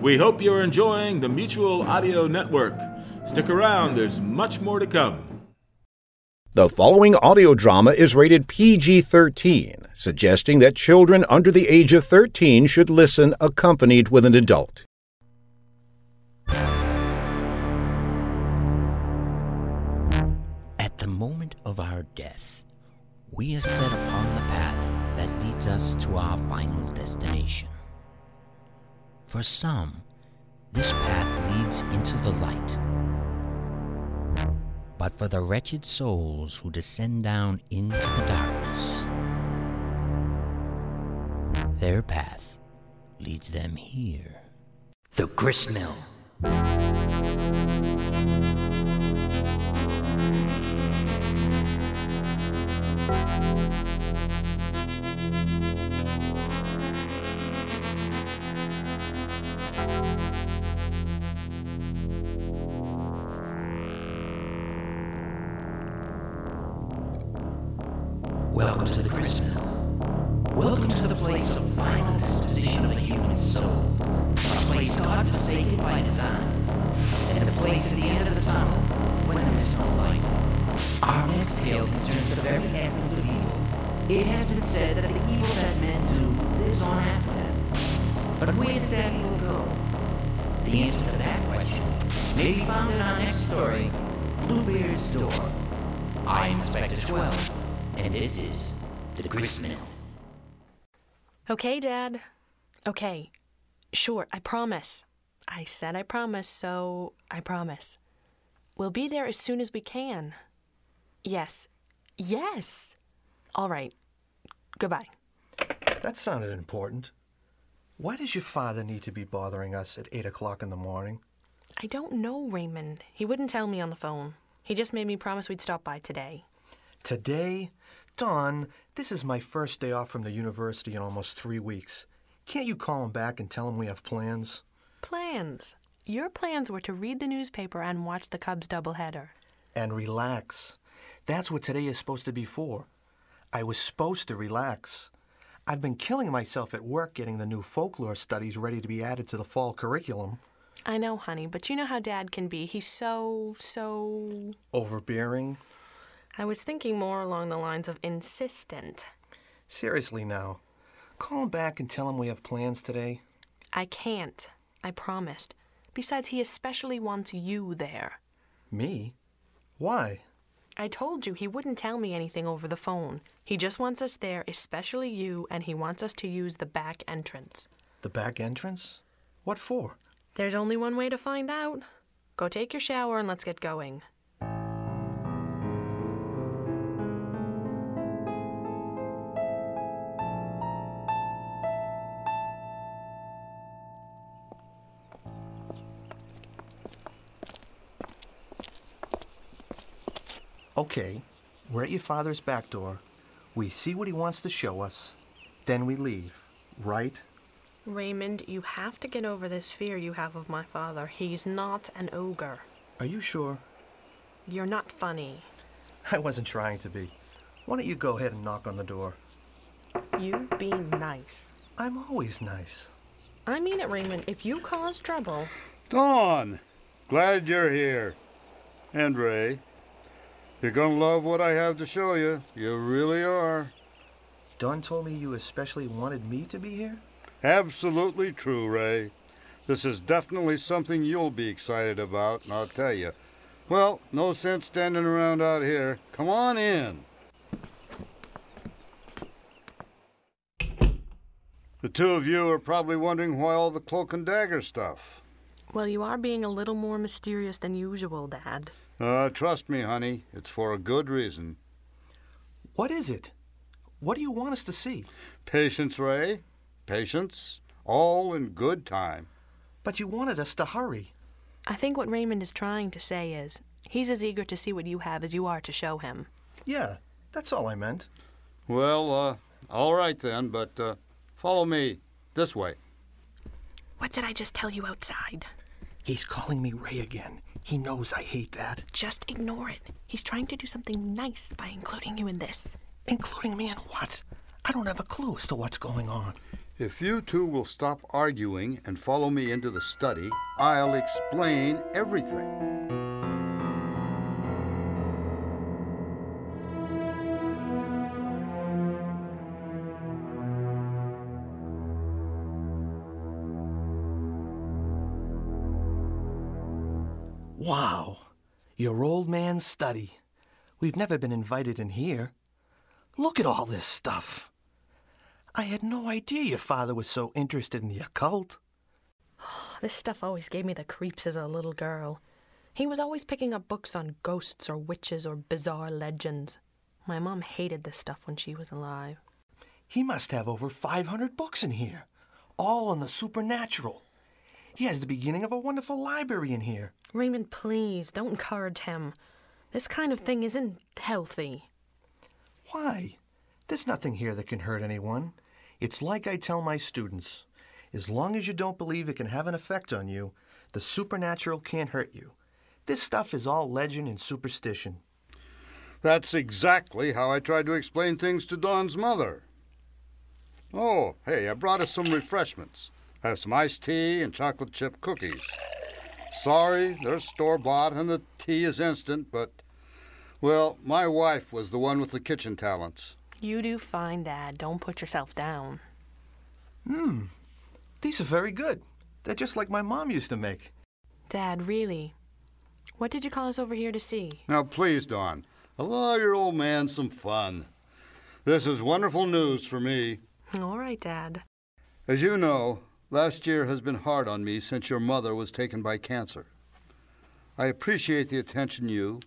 We hope you're enjoying the Mutual Audio Network. Stick around, there's much more to come. The following audio drama is rated PG 13, suggesting that children under the age of 13 should listen accompanied with an adult. At the moment of our death, we are set upon the path that leads us to our final destination. For some, this path leads into the light. But for the wretched souls who descend down into the darkness, their path leads them here. The gristmill. Welcome story, Bluebeard's Door. I am Inspector 12, and this is The Gristmill. Okay, Dad. Okay. Sure, I promise. I said I promise, so I promise. We'll be there as soon as we can. Yes. Yes. All right. Goodbye. That sounded important. Why does your father need to be bothering us at 8 o'clock in the morning? I don't know, Raymond. He wouldn't tell me on the phone. He just made me promise we'd stop by today. Today? Dawn, this is my first day off from the university in almost three weeks. Can't you call him back and tell him we have plans? Plans. Your plans were to read the newspaper and watch the Cubs doubleheader. And relax. That's what today is supposed to be for. I was supposed to relax. I've been killing myself at work getting the new folklore studies ready to be added to the fall curriculum. I know, honey, but you know how Dad can be. He's so, so. Overbearing? I was thinking more along the lines of insistent. Seriously now. Call him back and tell him we have plans today. I can't. I promised. Besides, he especially wants you there. Me? Why? I told you he wouldn't tell me anything over the phone. He just wants us there, especially you, and he wants us to use the back entrance. The back entrance? What for? There's only one way to find out. Go take your shower and let's get going. Okay, we're at your father's back door. We see what he wants to show us. Then we leave, right? Raymond, you have to get over this fear you have of my father. He's not an ogre. Are you sure? You're not funny. I wasn't trying to be. Why don't you go ahead and knock on the door? You be nice. I'm always nice. I mean it, Raymond. If you cause trouble, Dawn, glad you're here. And Ray, you're gonna love what I have to show you. You really are. Dawn told me you especially wanted me to be here? Absolutely true, Ray. This is definitely something you'll be excited about, and I'll tell you. Well, no sense standing around out here. Come on in. The two of you are probably wondering why all the cloak and dagger stuff. well, you are being a little more mysterious than usual, Dad. Uh, trust me, honey, it's for a good reason. What is it? What do you want us to see? Patience, Ray. Patience. All in good time. But you wanted us to hurry. I think what Raymond is trying to say is he's as eager to see what you have as you are to show him. Yeah, that's all I meant. Well, uh, all right then, but uh, follow me this way. What did I just tell you outside? He's calling me Ray again. He knows I hate that. Just ignore it. He's trying to do something nice by including you in this. Including me in what? I don't have a clue as to what's going on. If you two will stop arguing and follow me into the study, I'll explain everything. Wow. Your old man's study. We've never been invited in here. Look at all this stuff. I had no idea your father was so interested in the occult. This stuff always gave me the creeps as a little girl. He was always picking up books on ghosts or witches or bizarre legends. My mom hated this stuff when she was alive. He must have over 500 books in here, all on the supernatural. He has the beginning of a wonderful library in here. Raymond, please don't encourage him. This kind of thing isn't healthy. Why? There's nothing here that can hurt anyone. It's like I tell my students as long as you don't believe it can have an effect on you, the supernatural can't hurt you. This stuff is all legend and superstition. That's exactly how I tried to explain things to Dawn's mother. Oh, hey, I brought us some refreshments. Have some iced tea and chocolate chip cookies. Sorry, they're store bought and the tea is instant, but, well, my wife was the one with the kitchen talents. You do fine, Dad. Don't put yourself down. Hmm. These are very good. They're just like my mom used to make. Dad, really? What did you call us over here to see? Now, please, Dawn, allow your old man some fun. This is wonderful news for me. All right, Dad. As you know, last year has been hard on me since your mother was taken by cancer. I appreciate the attention you,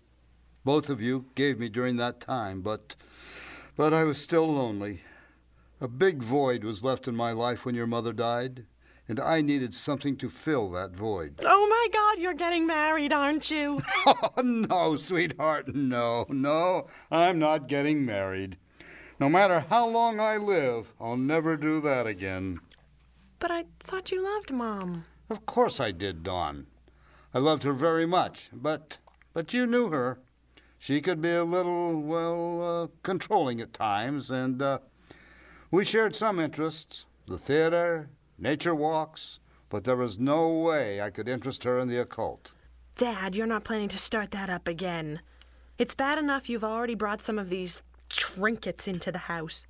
both of you, gave me during that time, but but I was still lonely. A big void was left in my life when your mother died, and I needed something to fill that void. Oh my God, you're getting married, aren't you? Oh, no, sweetheart, no, no, I'm not getting married. No matter how long I live, I'll never do that again. but I thought you loved Mom. Of course I did, Dawn. I loved her very much, but but you knew her. She could be a little, well, uh, controlling at times, and uh, we shared some interests the theater, nature walks, but there was no way I could interest her in the occult. Dad, you're not planning to start that up again. It's bad enough you've already brought some of these trinkets into the house.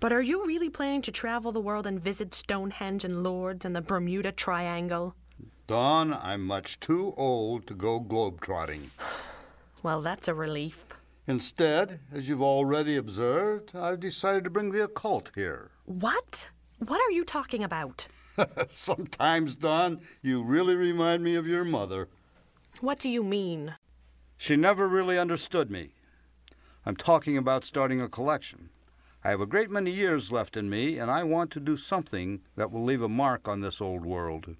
But are you really planning to travel the world and visit Stonehenge and Lourdes and the Bermuda Triangle? Dawn, I'm much too old to go globetrotting. Well, that's a relief. Instead, as you've already observed, I've decided to bring the occult here. What? What are you talking about? Sometimes, Dawn, you really remind me of your mother. What do you mean? She never really understood me. I'm talking about starting a collection. I have a great many years left in me, and I want to do something that will leave a mark on this old world.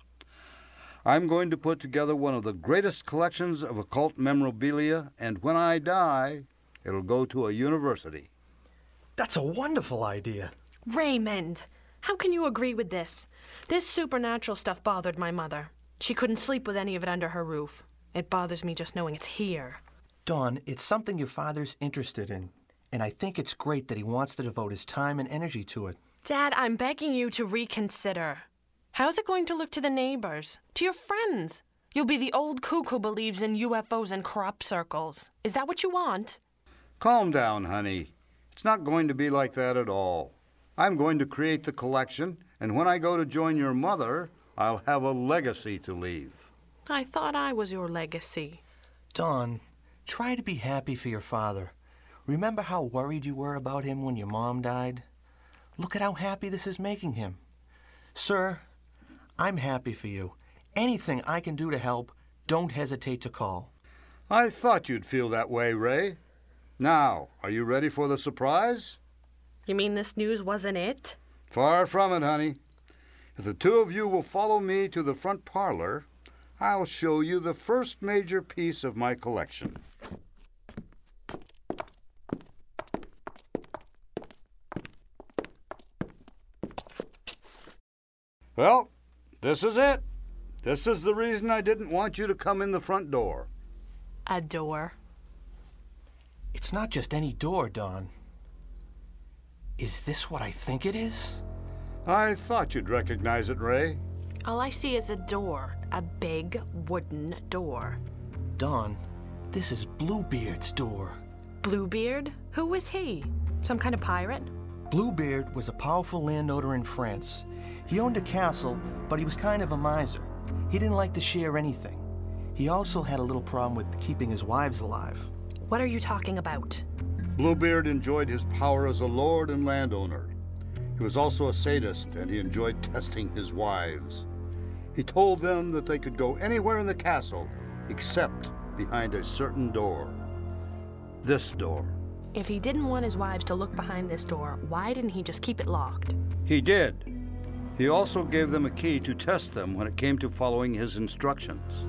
I'm going to put together one of the greatest collections of occult memorabilia, and when I die, it'll go to a university. That's a wonderful idea. Raymond, how can you agree with this? This supernatural stuff bothered my mother. She couldn't sleep with any of it under her roof. It bothers me just knowing it's here. Dawn, it's something your father's interested in, and I think it's great that he wants to devote his time and energy to it. Dad, I'm begging you to reconsider. How's it going to look to the neighbors? To your friends? You'll be the old kook who believes in UFOs and crop circles. Is that what you want? Calm down, honey. It's not going to be like that at all. I'm going to create the collection, and when I go to join your mother, I'll have a legacy to leave. I thought I was your legacy. Dawn, try to be happy for your father. Remember how worried you were about him when your mom died? Look at how happy this is making him. Sir, I'm happy for you. Anything I can do to help, don't hesitate to call. I thought you'd feel that way, Ray. Now, are you ready for the surprise? You mean this news wasn't it? Far from it, honey. If the two of you will follow me to the front parlor, I'll show you the first major piece of my collection. Well, this is it. This is the reason I didn't want you to come in the front door. A door. It's not just any door, Dawn. Is this what I think it is? I thought you'd recognize it, Ray. All I see is a door, a big wooden door. Don, this is Bluebeard's door. Bluebeard? Who was he? Some kind of pirate? Bluebeard was a powerful landowner in France. He owned a castle, but he was kind of a miser. He didn't like to share anything. He also had a little problem with keeping his wives alive. What are you talking about? Bluebeard enjoyed his power as a lord and landowner. He was also a sadist, and he enjoyed testing his wives. He told them that they could go anywhere in the castle except behind a certain door. This door. If he didn't want his wives to look behind this door, why didn't he just keep it locked? He did. He also gave them a key to test them when it came to following his instructions.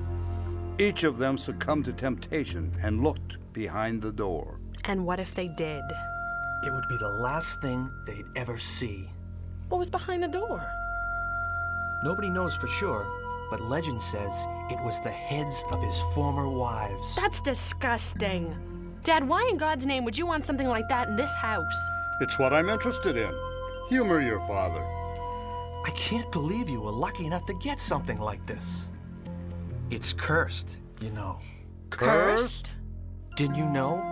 Each of them succumbed to temptation and looked behind the door. And what if they did? It would be the last thing they'd ever see. What was behind the door? Nobody knows for sure, but legend says it was the heads of his former wives. That's disgusting. Dad, why in God's name would you want something like that in this house? It's what I'm interested in. Humor your father. I can't believe you were lucky enough to get something like this. It's cursed, you know. Cursed? Didn't you know?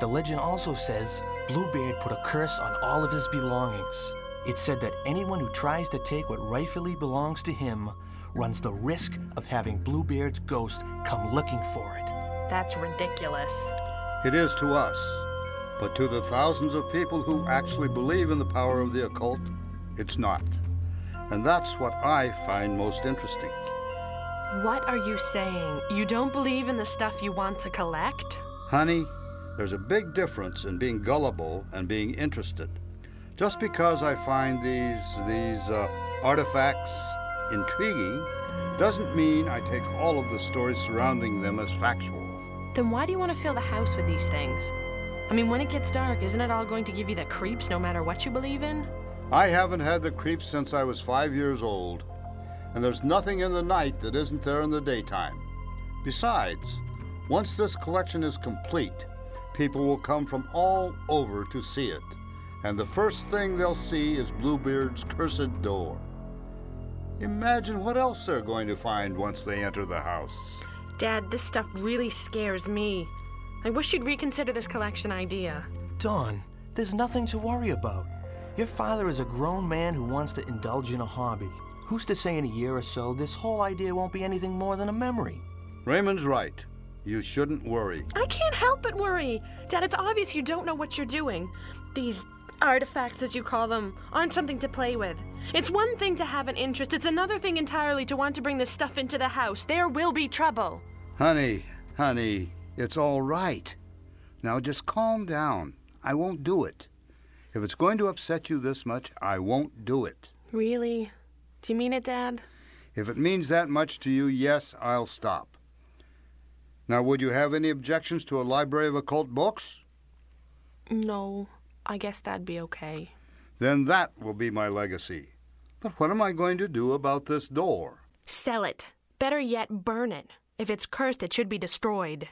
The legend also says Bluebeard put a curse on all of his belongings. It said that anyone who tries to take what rightfully belongs to him runs the risk of having Bluebeard's ghost come looking for it. That's ridiculous. It is to us. But to the thousands of people who actually believe in the power of the occult, it's not. And that's what I find most interesting. What are you saying? You don't believe in the stuff you want to collect? Honey, there's a big difference in being gullible and being interested. Just because I find these these uh, artifacts intriguing doesn't mean I take all of the stories surrounding them as factual. Then why do you want to fill the house with these things? I mean, when it gets dark, isn't it all going to give you the creeps no matter what you believe in? I haven't had the creeps since I was five years old, and there's nothing in the night that isn't there in the daytime. Besides, once this collection is complete, people will come from all over to see it, and the first thing they'll see is Bluebeard's cursed door. Imagine what else they're going to find once they enter the house. Dad, this stuff really scares me. I wish you'd reconsider this collection idea. Dawn, there's nothing to worry about. Your father is a grown man who wants to indulge in a hobby. Who's to say in a year or so this whole idea won't be anything more than a memory? Raymond's right. You shouldn't worry. I can't help but worry. Dad, it's obvious you don't know what you're doing. These artifacts, as you call them, aren't something to play with. It's one thing to have an interest, it's another thing entirely to want to bring this stuff into the house. There will be trouble. Honey, honey, it's all right. Now just calm down. I won't do it. If it's going to upset you this much, I won't do it. Really? Do you mean it, Dad? If it means that much to you, yes, I'll stop. Now, would you have any objections to a library of occult books? No, I guess that'd be okay. Then that will be my legacy. But what am I going to do about this door? Sell it. Better yet, burn it. If it's cursed, it should be destroyed.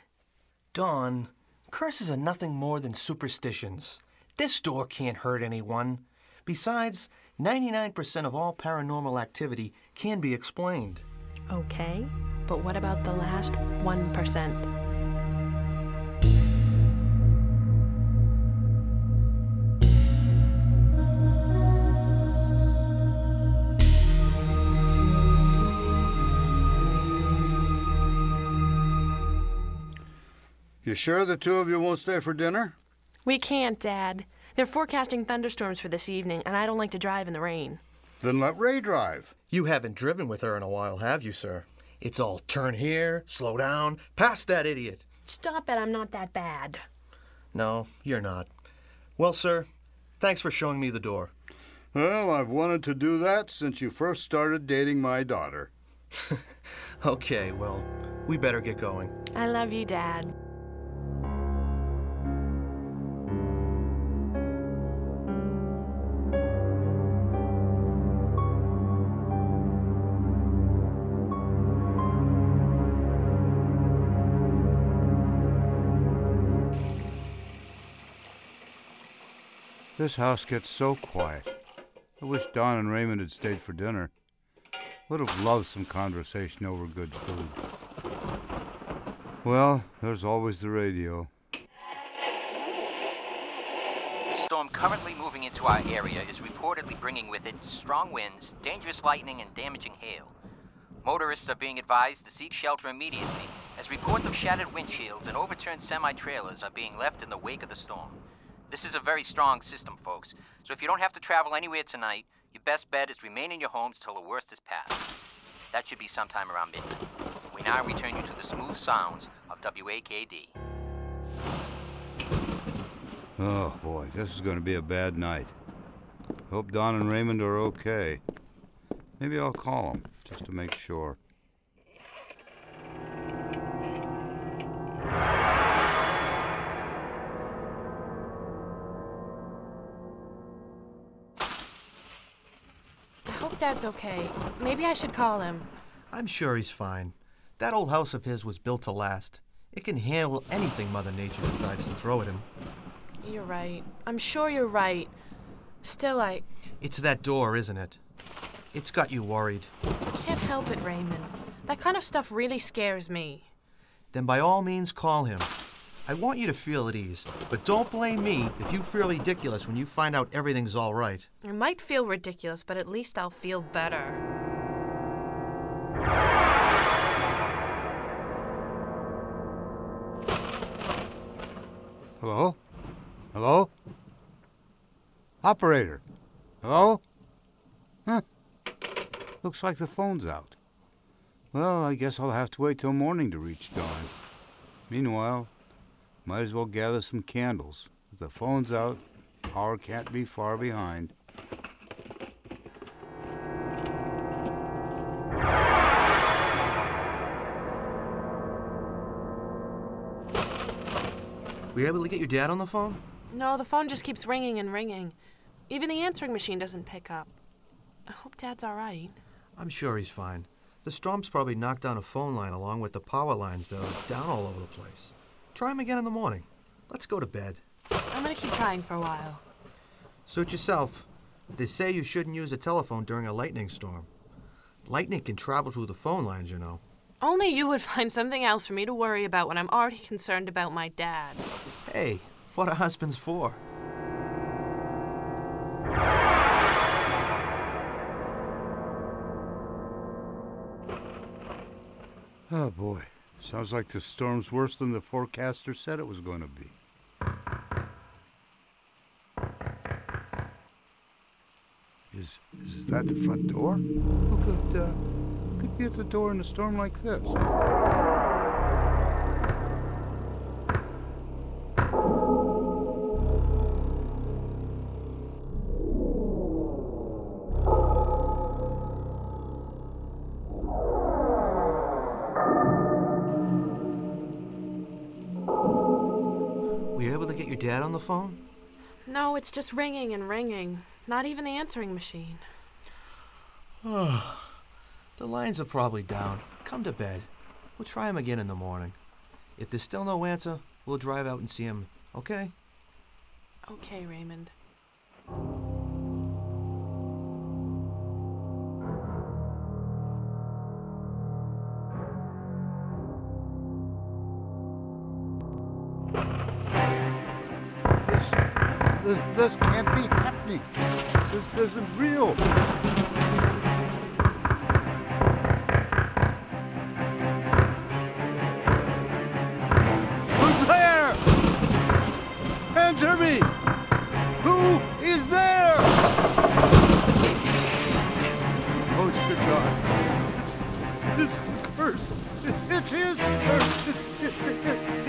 Dawn, curses are nothing more than superstitions. This door can't hurt anyone. Besides, 99% of all paranormal activity can be explained. Okay, but what about the last 1%? You sure the two of you won't stay for dinner? We can't, Dad. They're forecasting thunderstorms for this evening, and I don't like to drive in the rain. Then let Ray drive. You haven't driven with her in a while, have you, sir? It's all turn here, slow down, past that idiot. Stop it, I'm not that bad. No, you're not. Well, sir, thanks for showing me the door. Well, I've wanted to do that since you first started dating my daughter. Okay, well, we better get going. I love you, Dad. This house gets so quiet. I wish Dawn and Raymond had stayed for dinner. Would have loved some conversation over good food. Well, there's always the radio. The storm currently moving into our area is reportedly bringing with it strong winds, dangerous lightning, and damaging hail. Motorists are being advised to seek shelter immediately, as reports of shattered windshields and overturned semi trailers are being left in the wake of the storm. This is a very strong system, folks, so if you don't have to travel anywhere tonight, your best bet is remain in your homes till the worst is past. That should be sometime around midnight. We now return you to the smooth sounds of WAKD. Oh boy, this is going to be a bad night. Hope Dawn and Raymond are okay. Maybe I'll call them just to make sure. Hope Dad's okay. Maybe I should call him. I'm sure he's fine. That old house of his was built to last. It can handle anything Mother Nature decides to throw at him. You're right. I'm sure you're right. Still, I. It's that door, isn't it? It's got you worried. I can't help it, Raymond. That kind of stuff really scares me. Then by all means call him. I want you to feel at ease, but don't blame me if you feel ridiculous when you find out everything's all right. It might feel ridiculous, but at least I'll feel better. Hello? Hello? Operator? Hello? Huh? Looks like the phone's out. Well, I guess I'll have to wait till morning to reach Dawn. Meanwhile, might as well gather some candles. If the phone's out, power can't be far behind. Were you able to get your dad on the phone? No, the phone just keeps ringing and ringing. Even the answering machine doesn't pick up. I hope Dad's all right. I'm sure he's fine. The storm's probably knocked down a phone line along with the power lines that are down all over the place. Try them again in the morning. Let's go to bed. I'm gonna keep trying for a while. Suit yourself. They say you shouldn't use a telephone during a lightning storm. Lightning can travel through the phone lines, you know. Only you would find something else for me to worry about when I'm already concerned about my dad. Hey, what are husbands for? Oh boy, sounds like the storm's worse than the forecaster said it was going to be. Is is that the front door? Who could uh, who could be at the door in a storm like this? Dad on the phone? No, it's just ringing and ringing. Not even the answering machine. The lines are probably down. Come to bed. We'll try him again in the morning. If there's still no answer, we'll drive out and see him, okay? Okay, Raymond. This this can't be happening. This isn't real. Who's there? Answer me! Who is there? Oh, dear God. It's, it's the curse. It's his curse. It's, it's, it's,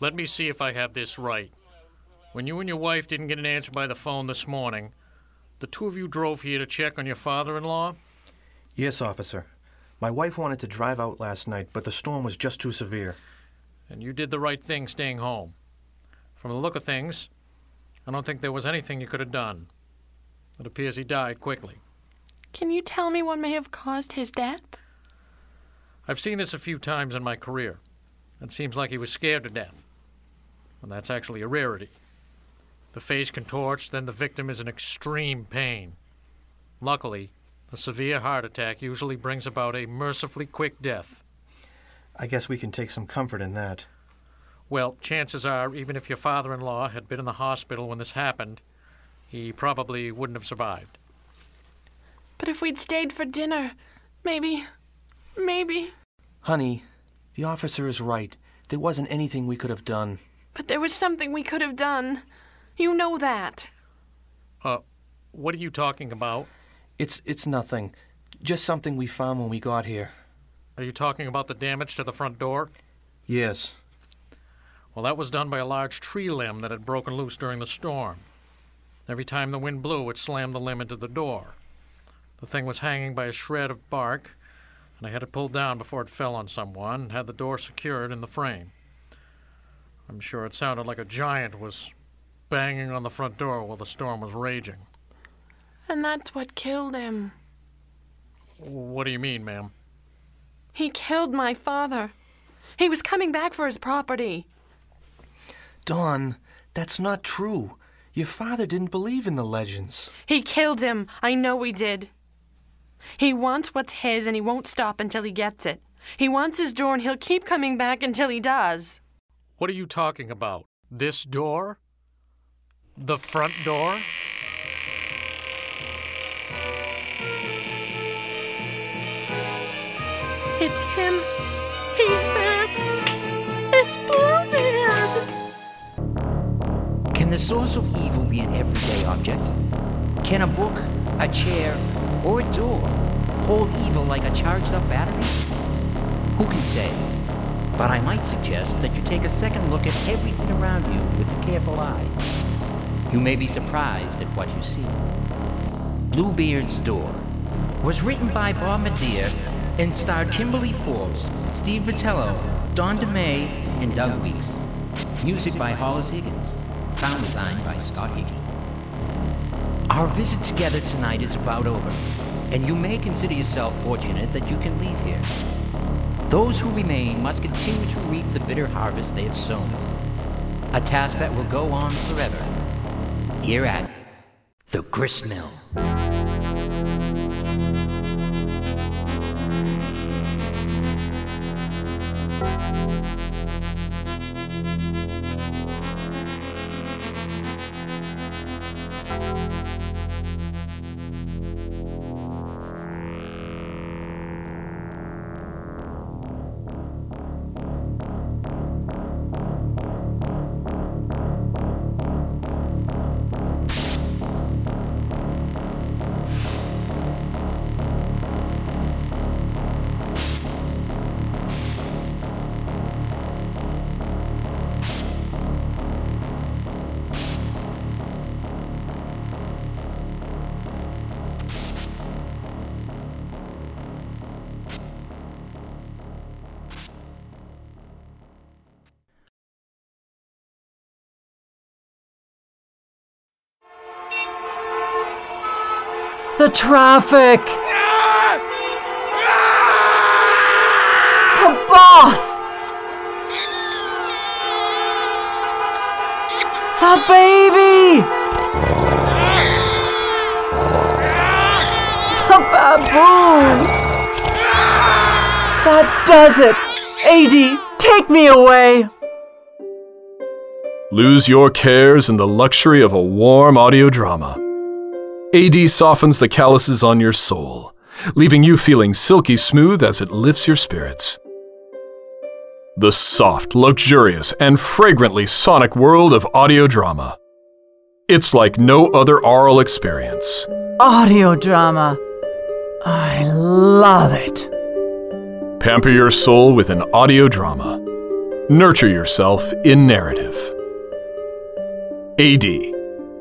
Let me see if I have this right. When you and your wife didn't get an answer by the phone this morning, the two of you drove here to check on your father in law? Yes, officer. My wife wanted to drive out last night, but the storm was just too severe. And you did the right thing staying home. From the look of things, I don't think there was anything you could have done. It appears he died quickly. Can you tell me what may have caused his death? I've seen this a few times in my career. It seems like he was scared to death. And that's actually a rarity. The face contorts, then the victim is in extreme pain. Luckily, a severe heart attack usually brings about a mercifully quick death. I guess we can take some comfort in that. Well, chances are, even if your father in law had been in the hospital when this happened, he probably wouldn't have survived. But if we'd stayed for dinner, maybe. maybe. Honey, the officer is right. There wasn't anything we could have done. But there was something we could have done. You know that. Uh, what are you talking about? It's it's nothing. Just something we found when we got here. Are you talking about the damage to the front door? Yes. Well, that was done by a large tree limb that had broken loose during the storm. Every time the wind blew, it slammed the limb into the door. The thing was hanging by a shred of bark, and I had it pulled down before it fell on someone and had the door secured in the frame. I'm sure it sounded like a giant was banging on the front door while the storm was raging. And that's what killed him. What do you mean, ma'am? He killed my father. He was coming back for his property. Dawn, that's not true. Your father didn't believe in the legends. He killed him. I know he did. He wants what's his and he won't stop until he gets it. He wants his door and he'll keep coming back until he does. What are you talking about? This door? The front door? It's him. He's back. It's Bluebeard. Can the source of evil be an everyday object? Can a book, a chair, or door hold evil like a charged up battery? Who can say? But I might suggest that you take a second look at everything around you with a careful eye. You may be surprised at what you see. Bluebeard's Door was written by Bob Medea and starred Kimberly Forbes, Steve Vitello, Don DeMay, and Doug Weeks. Music by Hollis Higgins. Sound design by Scott Hickey. Our visit together tonight is about over, and you may consider yourself fortunate that you can leave here. Those who remain must continue to reap the bitter harvest they have sown. A task that will go on forever. Here at the Grist The traffic! The boss! The baby! The baboon! That does it! AD, take me away! Lose your cares in the luxury of a warm audio drama. AD softens the calluses on your soul, leaving you feeling silky smooth as it lifts your spirits. The soft, luxurious, and fragrantly sonic world of audio drama. It's like no other aural experience. Audio drama. I love it. Pamper your soul with an audio drama. Nurture yourself in narrative. AD.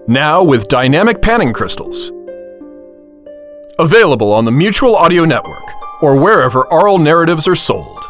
Now with dynamic panning crystals. Available on the Mutual Audio Network or wherever oral narratives are sold.